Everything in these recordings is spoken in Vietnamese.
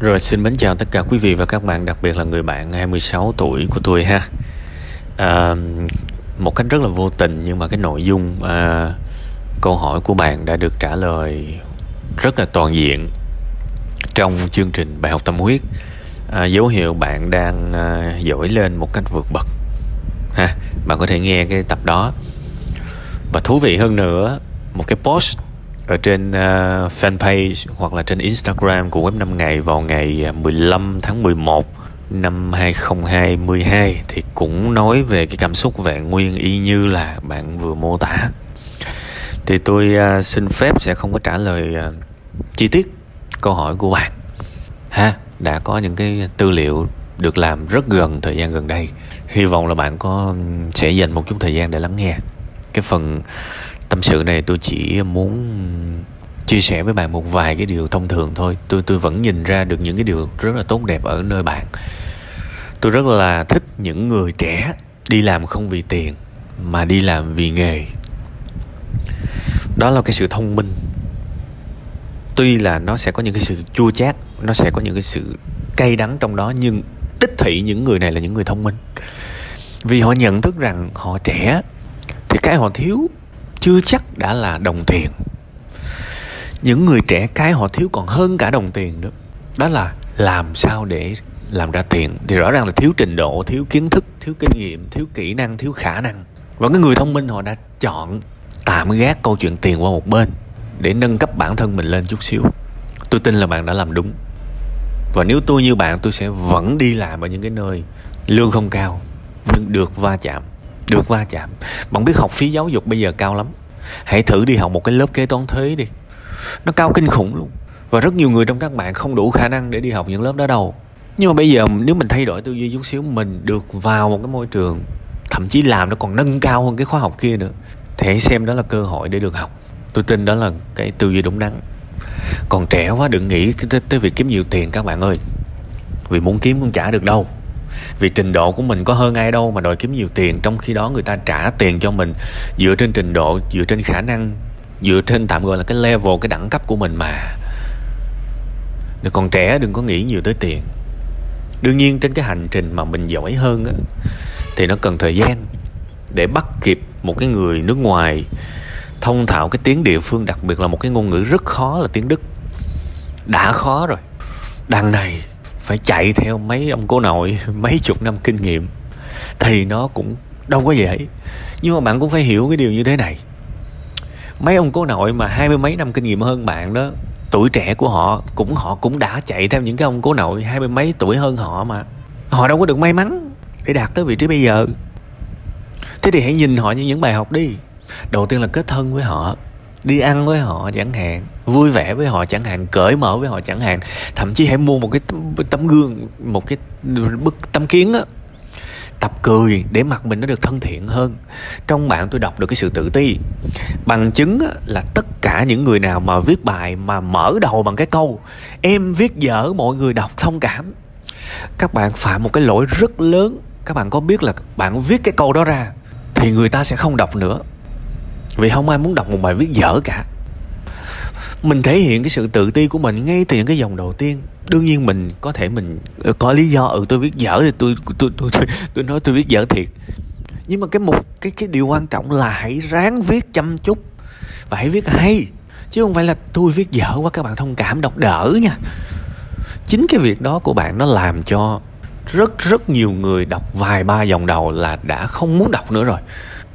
Rồi xin mến chào tất cả quý vị và các bạn, đặc biệt là người bạn 26 tuổi của tôi ha. À, một cách rất là vô tình nhưng mà cái nội dung à, câu hỏi của bạn đã được trả lời rất là toàn diện trong chương trình bài học tâm huyết. À, dấu hiệu bạn đang à, giỏi lên một cách vượt bậc ha. Bạn có thể nghe cái tập đó. Và thú vị hơn nữa, một cái post ở trên uh, fanpage hoặc là trên Instagram của web 5 ngày vào ngày ờ, 15 tháng 11 năm 2022 thì cũng nói về cái cảm xúc vẹn nguyên y như là bạn vừa mô tả. Thì tôi uh, xin phép sẽ không có trả lời uh, chi tiết câu hỏi của bạn. Ha, đã có những cái tư liệu được làm rất gần thời gian gần đây. Hy vọng là bạn có sẽ dành một chút thời gian để lắng nghe. Cái phần tâm sự này tôi chỉ muốn chia sẻ với bạn một vài cái điều thông thường thôi. Tôi tôi vẫn nhìn ra được những cái điều rất là tốt đẹp ở nơi bạn. Tôi rất là thích những người trẻ đi làm không vì tiền, mà đi làm vì nghề. Đó là cái sự thông minh. Tuy là nó sẽ có những cái sự chua chát, nó sẽ có những cái sự cay đắng trong đó, nhưng đích thị những người này là những người thông minh. Vì họ nhận thức rằng họ trẻ thì cái họ thiếu chưa chắc đã là đồng tiền. Những người trẻ cái họ thiếu còn hơn cả đồng tiền nữa. Đó là làm sao để làm ra tiền. Thì rõ ràng là thiếu trình độ, thiếu kiến thức, thiếu kinh nghiệm, thiếu kỹ năng, thiếu khả năng. Và cái người thông minh họ đã chọn tạm gác câu chuyện tiền qua một bên để nâng cấp bản thân mình lên chút xíu. Tôi tin là bạn đã làm đúng. Và nếu tôi như bạn, tôi sẽ vẫn đi làm ở những cái nơi lương không cao, nhưng được va chạm được va chạm. Bạn biết học phí giáo dục bây giờ cao lắm. Hãy thử đi học một cái lớp kế toán thuế đi. Nó cao kinh khủng luôn. Và rất nhiều người trong các bạn không đủ khả năng để đi học những lớp đó đâu. Nhưng mà bây giờ nếu mình thay đổi tư duy chút xíu mình được vào một cái môi trường thậm chí làm nó còn nâng cao hơn cái khóa học kia nữa thì hãy xem đó là cơ hội để được học. Tôi tin đó là cái tư duy đúng đắn. Còn trẻ quá đừng nghĩ tới, tới việc kiếm nhiều tiền các bạn ơi. Vì muốn kiếm cũng trả được đâu vì trình độ của mình có hơn ai đâu mà đòi kiếm nhiều tiền, trong khi đó người ta trả tiền cho mình dựa trên trình độ, dựa trên khả năng, dựa trên tạm gọi là cái level, cái đẳng cấp của mình mà. Còn trẻ đừng có nghĩ nhiều tới tiền. Đương nhiên trên cái hành trình mà mình giỏi hơn á, thì nó cần thời gian để bắt kịp một cái người nước ngoài thông thạo cái tiếng địa phương, đặc biệt là một cái ngôn ngữ rất khó là tiếng đức. Đã khó rồi. Đằng này phải chạy theo mấy ông cố nội mấy chục năm kinh nghiệm, thì nó cũng đâu có dễ. Nhưng mà bạn cũng phải hiểu cái điều như thế này. Mấy ông cố nội mà hai mươi mấy năm kinh nghiệm hơn bạn đó, tuổi trẻ của họ cũng họ cũng đã chạy theo những cái ông cố nội hai mươi mấy tuổi hơn họ mà. Họ đâu có được may mắn để đạt tới vị trí bây giờ. Thế thì hãy nhìn họ như những bài học đi. Đầu tiên là kết thân với họ đi ăn với họ chẳng hạn, vui vẻ với họ chẳng hạn, cởi mở với họ chẳng hạn. Thậm chí hãy mua một cái tấm gương, một cái bức tấm kiến á, tập cười để mặt mình nó được thân thiện hơn. Trong bạn tôi đọc được cái sự tự ti. Bằng chứng là tất cả những người nào mà viết bài mà mở đầu bằng cái câu, em viết dở, mọi người đọc thông cảm. Các bạn phạm một cái lỗi rất lớn. Các bạn có biết là bạn viết cái câu đó ra thì người ta sẽ không đọc nữa vì không ai muốn đọc một bài viết dở cả. Mình thể hiện cái sự tự ti của mình ngay từ những cái dòng đầu tiên. Đương nhiên mình có thể mình ờ, có lý do ừ tôi viết dở thì tôi tôi tôi tôi, tôi nói tôi viết dở thiệt. Nhưng mà cái một cái cái điều quan trọng là hãy ráng viết chăm chút và hãy viết hay. Chứ không phải là tôi viết dở quá các bạn thông cảm đọc đỡ nha. Chính cái việc đó của bạn nó làm cho rất rất nhiều người đọc vài ba dòng đầu là đã không muốn đọc nữa rồi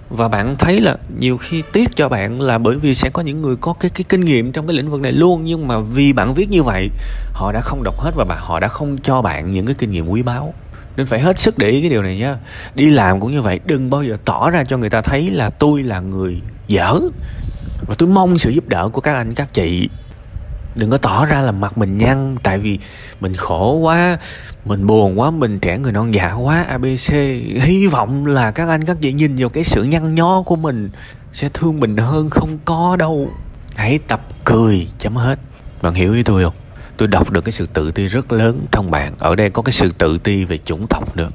và bạn thấy là nhiều khi tiếc cho bạn là bởi vì sẽ có những người có cái cái kinh nghiệm trong cái lĩnh vực này luôn, nhưng mà vì bạn viết như vậy, họ đã không đọc hết và bạn, họ đã không cho bạn những cái kinh nghiệm quý báu. Nên phải hết sức để ý cái điều này nhá. Đi làm cũng như vậy, đừng bao giờ tỏ ra cho người ta thấy là tôi là người dở. Và tôi mong sự giúp đỡ của các anh, các chị đừng có tỏ ra là mặt mình nhăn, tại vì mình khổ quá, mình buồn quá, mình trẻ người non dạ quá abc hy vọng là các anh, các chị nhìn vào cái sự nhăn nhó của mình sẽ thương mình hơn không có đâu. Hãy tập cười, chấm hết. Bạn hiểu ý tôi không? Tôi đọc được cái sự tự ti rất lớn trong bạn. Ở đây có cái sự tự ti về chủng tộc nữa.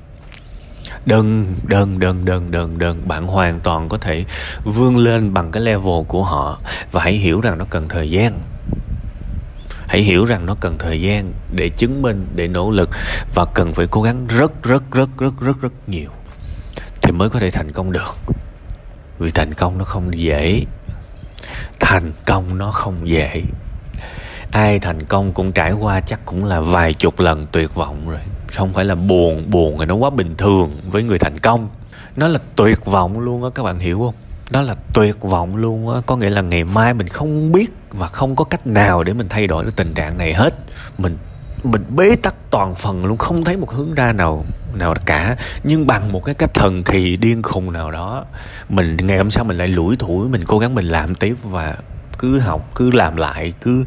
Đừng đừng đừng đừng đừng đừng. Bạn hoàn toàn có thể vươn lên bằng cái level của họ. Và hãy hiểu rằng nó cần thời gian hãy hiểu rằng nó cần thời gian để chứng minh, để nỗ lực và cần phải cố gắng rất rất rất rất rất rất nhiều thì mới có thể thành công được. Vì thành công nó không dễ. Thành công nó không dễ. Ai thành công cũng trải qua chắc cũng là vài chục lần tuyệt vọng rồi. Không phải là buồn buồn thì nó quá bình thường với người thành công. Nó là tuyệt vọng luôn á, các bạn hiểu không? Đó là tuyệt vọng luôn á. Có nghĩa là ngày mai mình không biết và không có cách nào để mình thay đổi cái tình trạng này hết. Mình mình bế tắc toàn phần luôn, không thấy một hướng ra nào nào cả. Nhưng bằng một cái cách thần kỳ điên khùng nào đó, mình ngày hôm sau mình lại lủi thủi, mình cố gắng mình làm tiếp và cứ học, cứ làm lại, cứ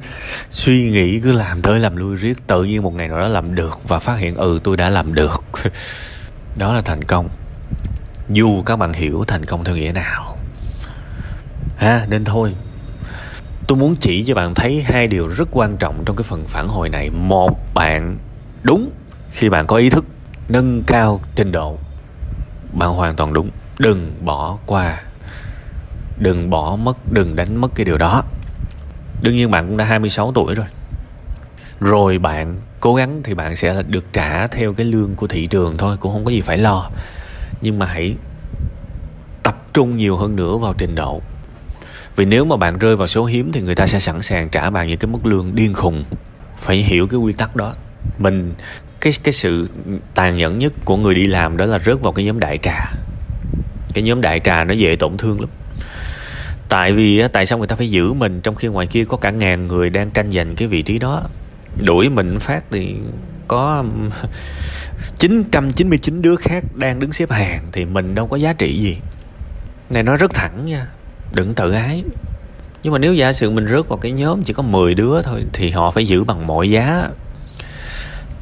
suy nghĩ, cứ làm tới làm lui riết. Tự nhiên một ngày nào đó làm được và phát hiện ừ tôi đã làm được. Đó là thành công. Dù các bạn hiểu thành công theo nghĩa nào ha, nên thôi. Tôi muốn chỉ cho bạn thấy hai điều rất quan trọng trong cái phần phản hồi này. Một, bạn đúng khi bạn có ý thức nâng cao trình độ. Bạn hoàn toàn đúng. Đừng bỏ qua. Đừng bỏ mất, đừng đánh mất cái điều đó. Đương nhiên bạn cũng đã 26 tuổi rồi. Rồi bạn cố gắng thì bạn sẽ được trả theo cái lương của thị trường thôi, cũng không có gì phải lo. Nhưng mà hãy tập trung nhiều hơn nữa vào trình độ vì nếu mà bạn rơi vào số hiếm thì người ta sẽ sẵn sàng trả bạn những cái mức lương điên khùng. Phải hiểu cái quy tắc đó. Mình, cái cái sự tàn nhẫn nhất của người đi làm đó là rớt vào cái nhóm đại trà. Cái nhóm đại trà nó dễ tổn thương lắm. Tại vì tại sao người ta phải giữ mình trong khi ngoài kia có cả ngàn người đang tranh giành cái vị trí đó? Đuổi mình phát thì có um, 999 đứa khác đang đứng xếp hàng thì mình đâu có giá trị gì. Này nó rất thẳng nha đừng tự ái. Nhưng mà nếu giả sử mình rớt vào cái nhóm chỉ có 10 đứa thôi thì họ phải giữ bằng mọi giá.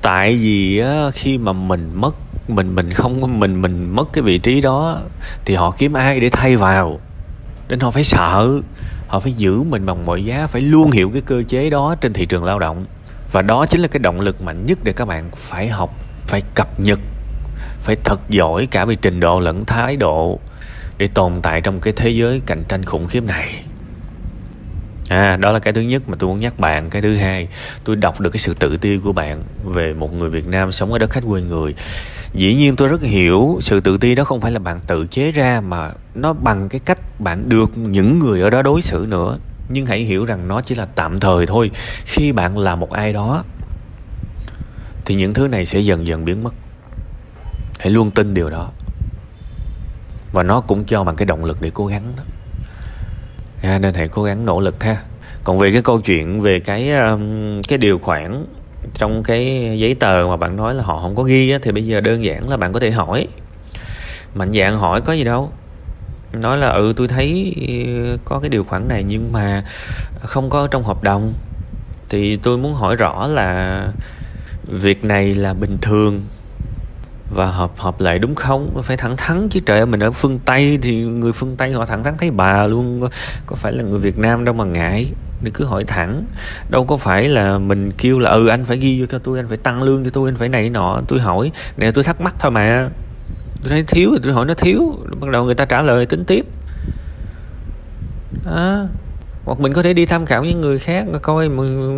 Tại vì á, khi mà mình mất mình mình không mình mình mất cái vị trí đó thì họ kiếm ai để thay vào? Nên họ phải sợ. Họ phải giữ mình bằng mọi giá phải luôn hiểu cái cơ chế đó trên thị trường lao động. Và đó chính là cái động lực mạnh nhất để các bạn phải học phải cập nhật phải thật giỏi cả về trình độ lẫn thái độ để tồn tại trong cái thế giới cạnh tranh khủng khiếp này. À đó là cái thứ nhất mà tôi muốn nhắc bạn. Cái thứ hai, tôi đọc được cái sự tự ti của bạn về một người việt nam sống ở đất khách quê người. Dĩ nhiên tôi rất hiểu sự tự ti đó không phải là bạn tự chế ra mà nó bằng cái cách bạn được những người ở đó đối xử nữa. Nhưng hãy hiểu rằng nó chỉ là tạm thời thôi. Khi bạn là một ai đó, thì những thứ này sẽ dần dần biến mất. Hãy luôn tin điều đó và nó cũng cho bạn cái động lực để cố gắng đó. À, nên hãy cố gắng nỗ lực ha. Còn về cái câu chuyện về cái um, cái điều khoản trong cái giấy tờ mà bạn nói là họ không có ghi á, thì bây giờ đơn giản là bạn có thể hỏi. Mạnh dạng hỏi có gì đâu. Nói là ừ tôi thấy ừ, có cái điều khoản này nhưng mà không có trong hợp đồng. Thì tôi muốn hỏi rõ là việc này là bình thường và hợp hợp lệ đúng không? Phải thẳng thắn chứ trời ơi mình ở phương tây thì người phương tây họ thẳng thắn thấy bà luôn. Có phải là người việt nam đâu mà ngại. Để cứ hỏi thẳng. Đâu có phải là mình kêu là ừ anh phải ghi vô cho tôi anh phải tăng lương cho tôi anh phải này nọ. Tôi hỏi. Nè tôi thắc mắc thôi mà. Tôi thấy thiếu thì tôi hỏi nó thiếu. Bắt đầu người ta trả lời tính tiếp. À, hoặc mình có thể đi tham khảo những người khác coi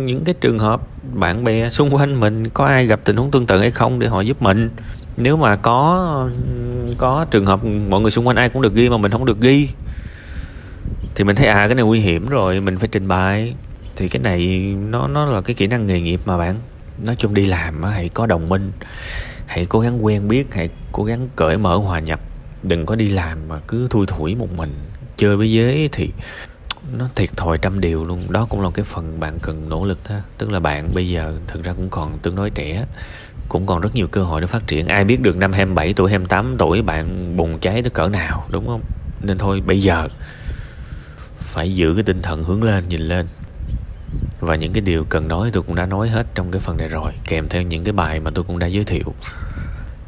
những cái trường hợp bạn bè xung quanh mình có ai gặp tình huống tương tự hay không để họ giúp mình nếu mà có có trường hợp mọi người xung quanh ai cũng được ghi mà mình không được ghi, thì mình thấy à cái này nguy hiểm rồi, mình phải trình bày. Thì cái này nó nó là cái kỹ năng nghề nghiệp mà bạn. Nói chung đi làm hãy có đồng minh, hãy cố gắng quen biết, hãy cố gắng cởi mở hòa nhập. Đừng có đi làm mà cứ thui thủi một mình. Chơi với giới thì nó thiệt thòi trăm điều luôn. Đó cũng là cái phần bạn cần nỗ lực ha. Tức là bạn bây giờ thực ra cũng còn tương đối trẻ cũng còn rất nhiều cơ hội để phát triển. Ai biết được năm 27 tuổi 28 tuổi bạn bùng cháy tới cỡ nào, đúng không? Nên thôi, bây giờ phải giữ cái tinh thần hướng lên, nhìn lên. Và những cái điều cần nói tôi cũng đã nói hết trong cái phần này rồi, kèm theo những cái bài mà tôi cũng đã giới thiệu.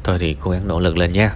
Thôi thì cố gắng nỗ lực lên nha.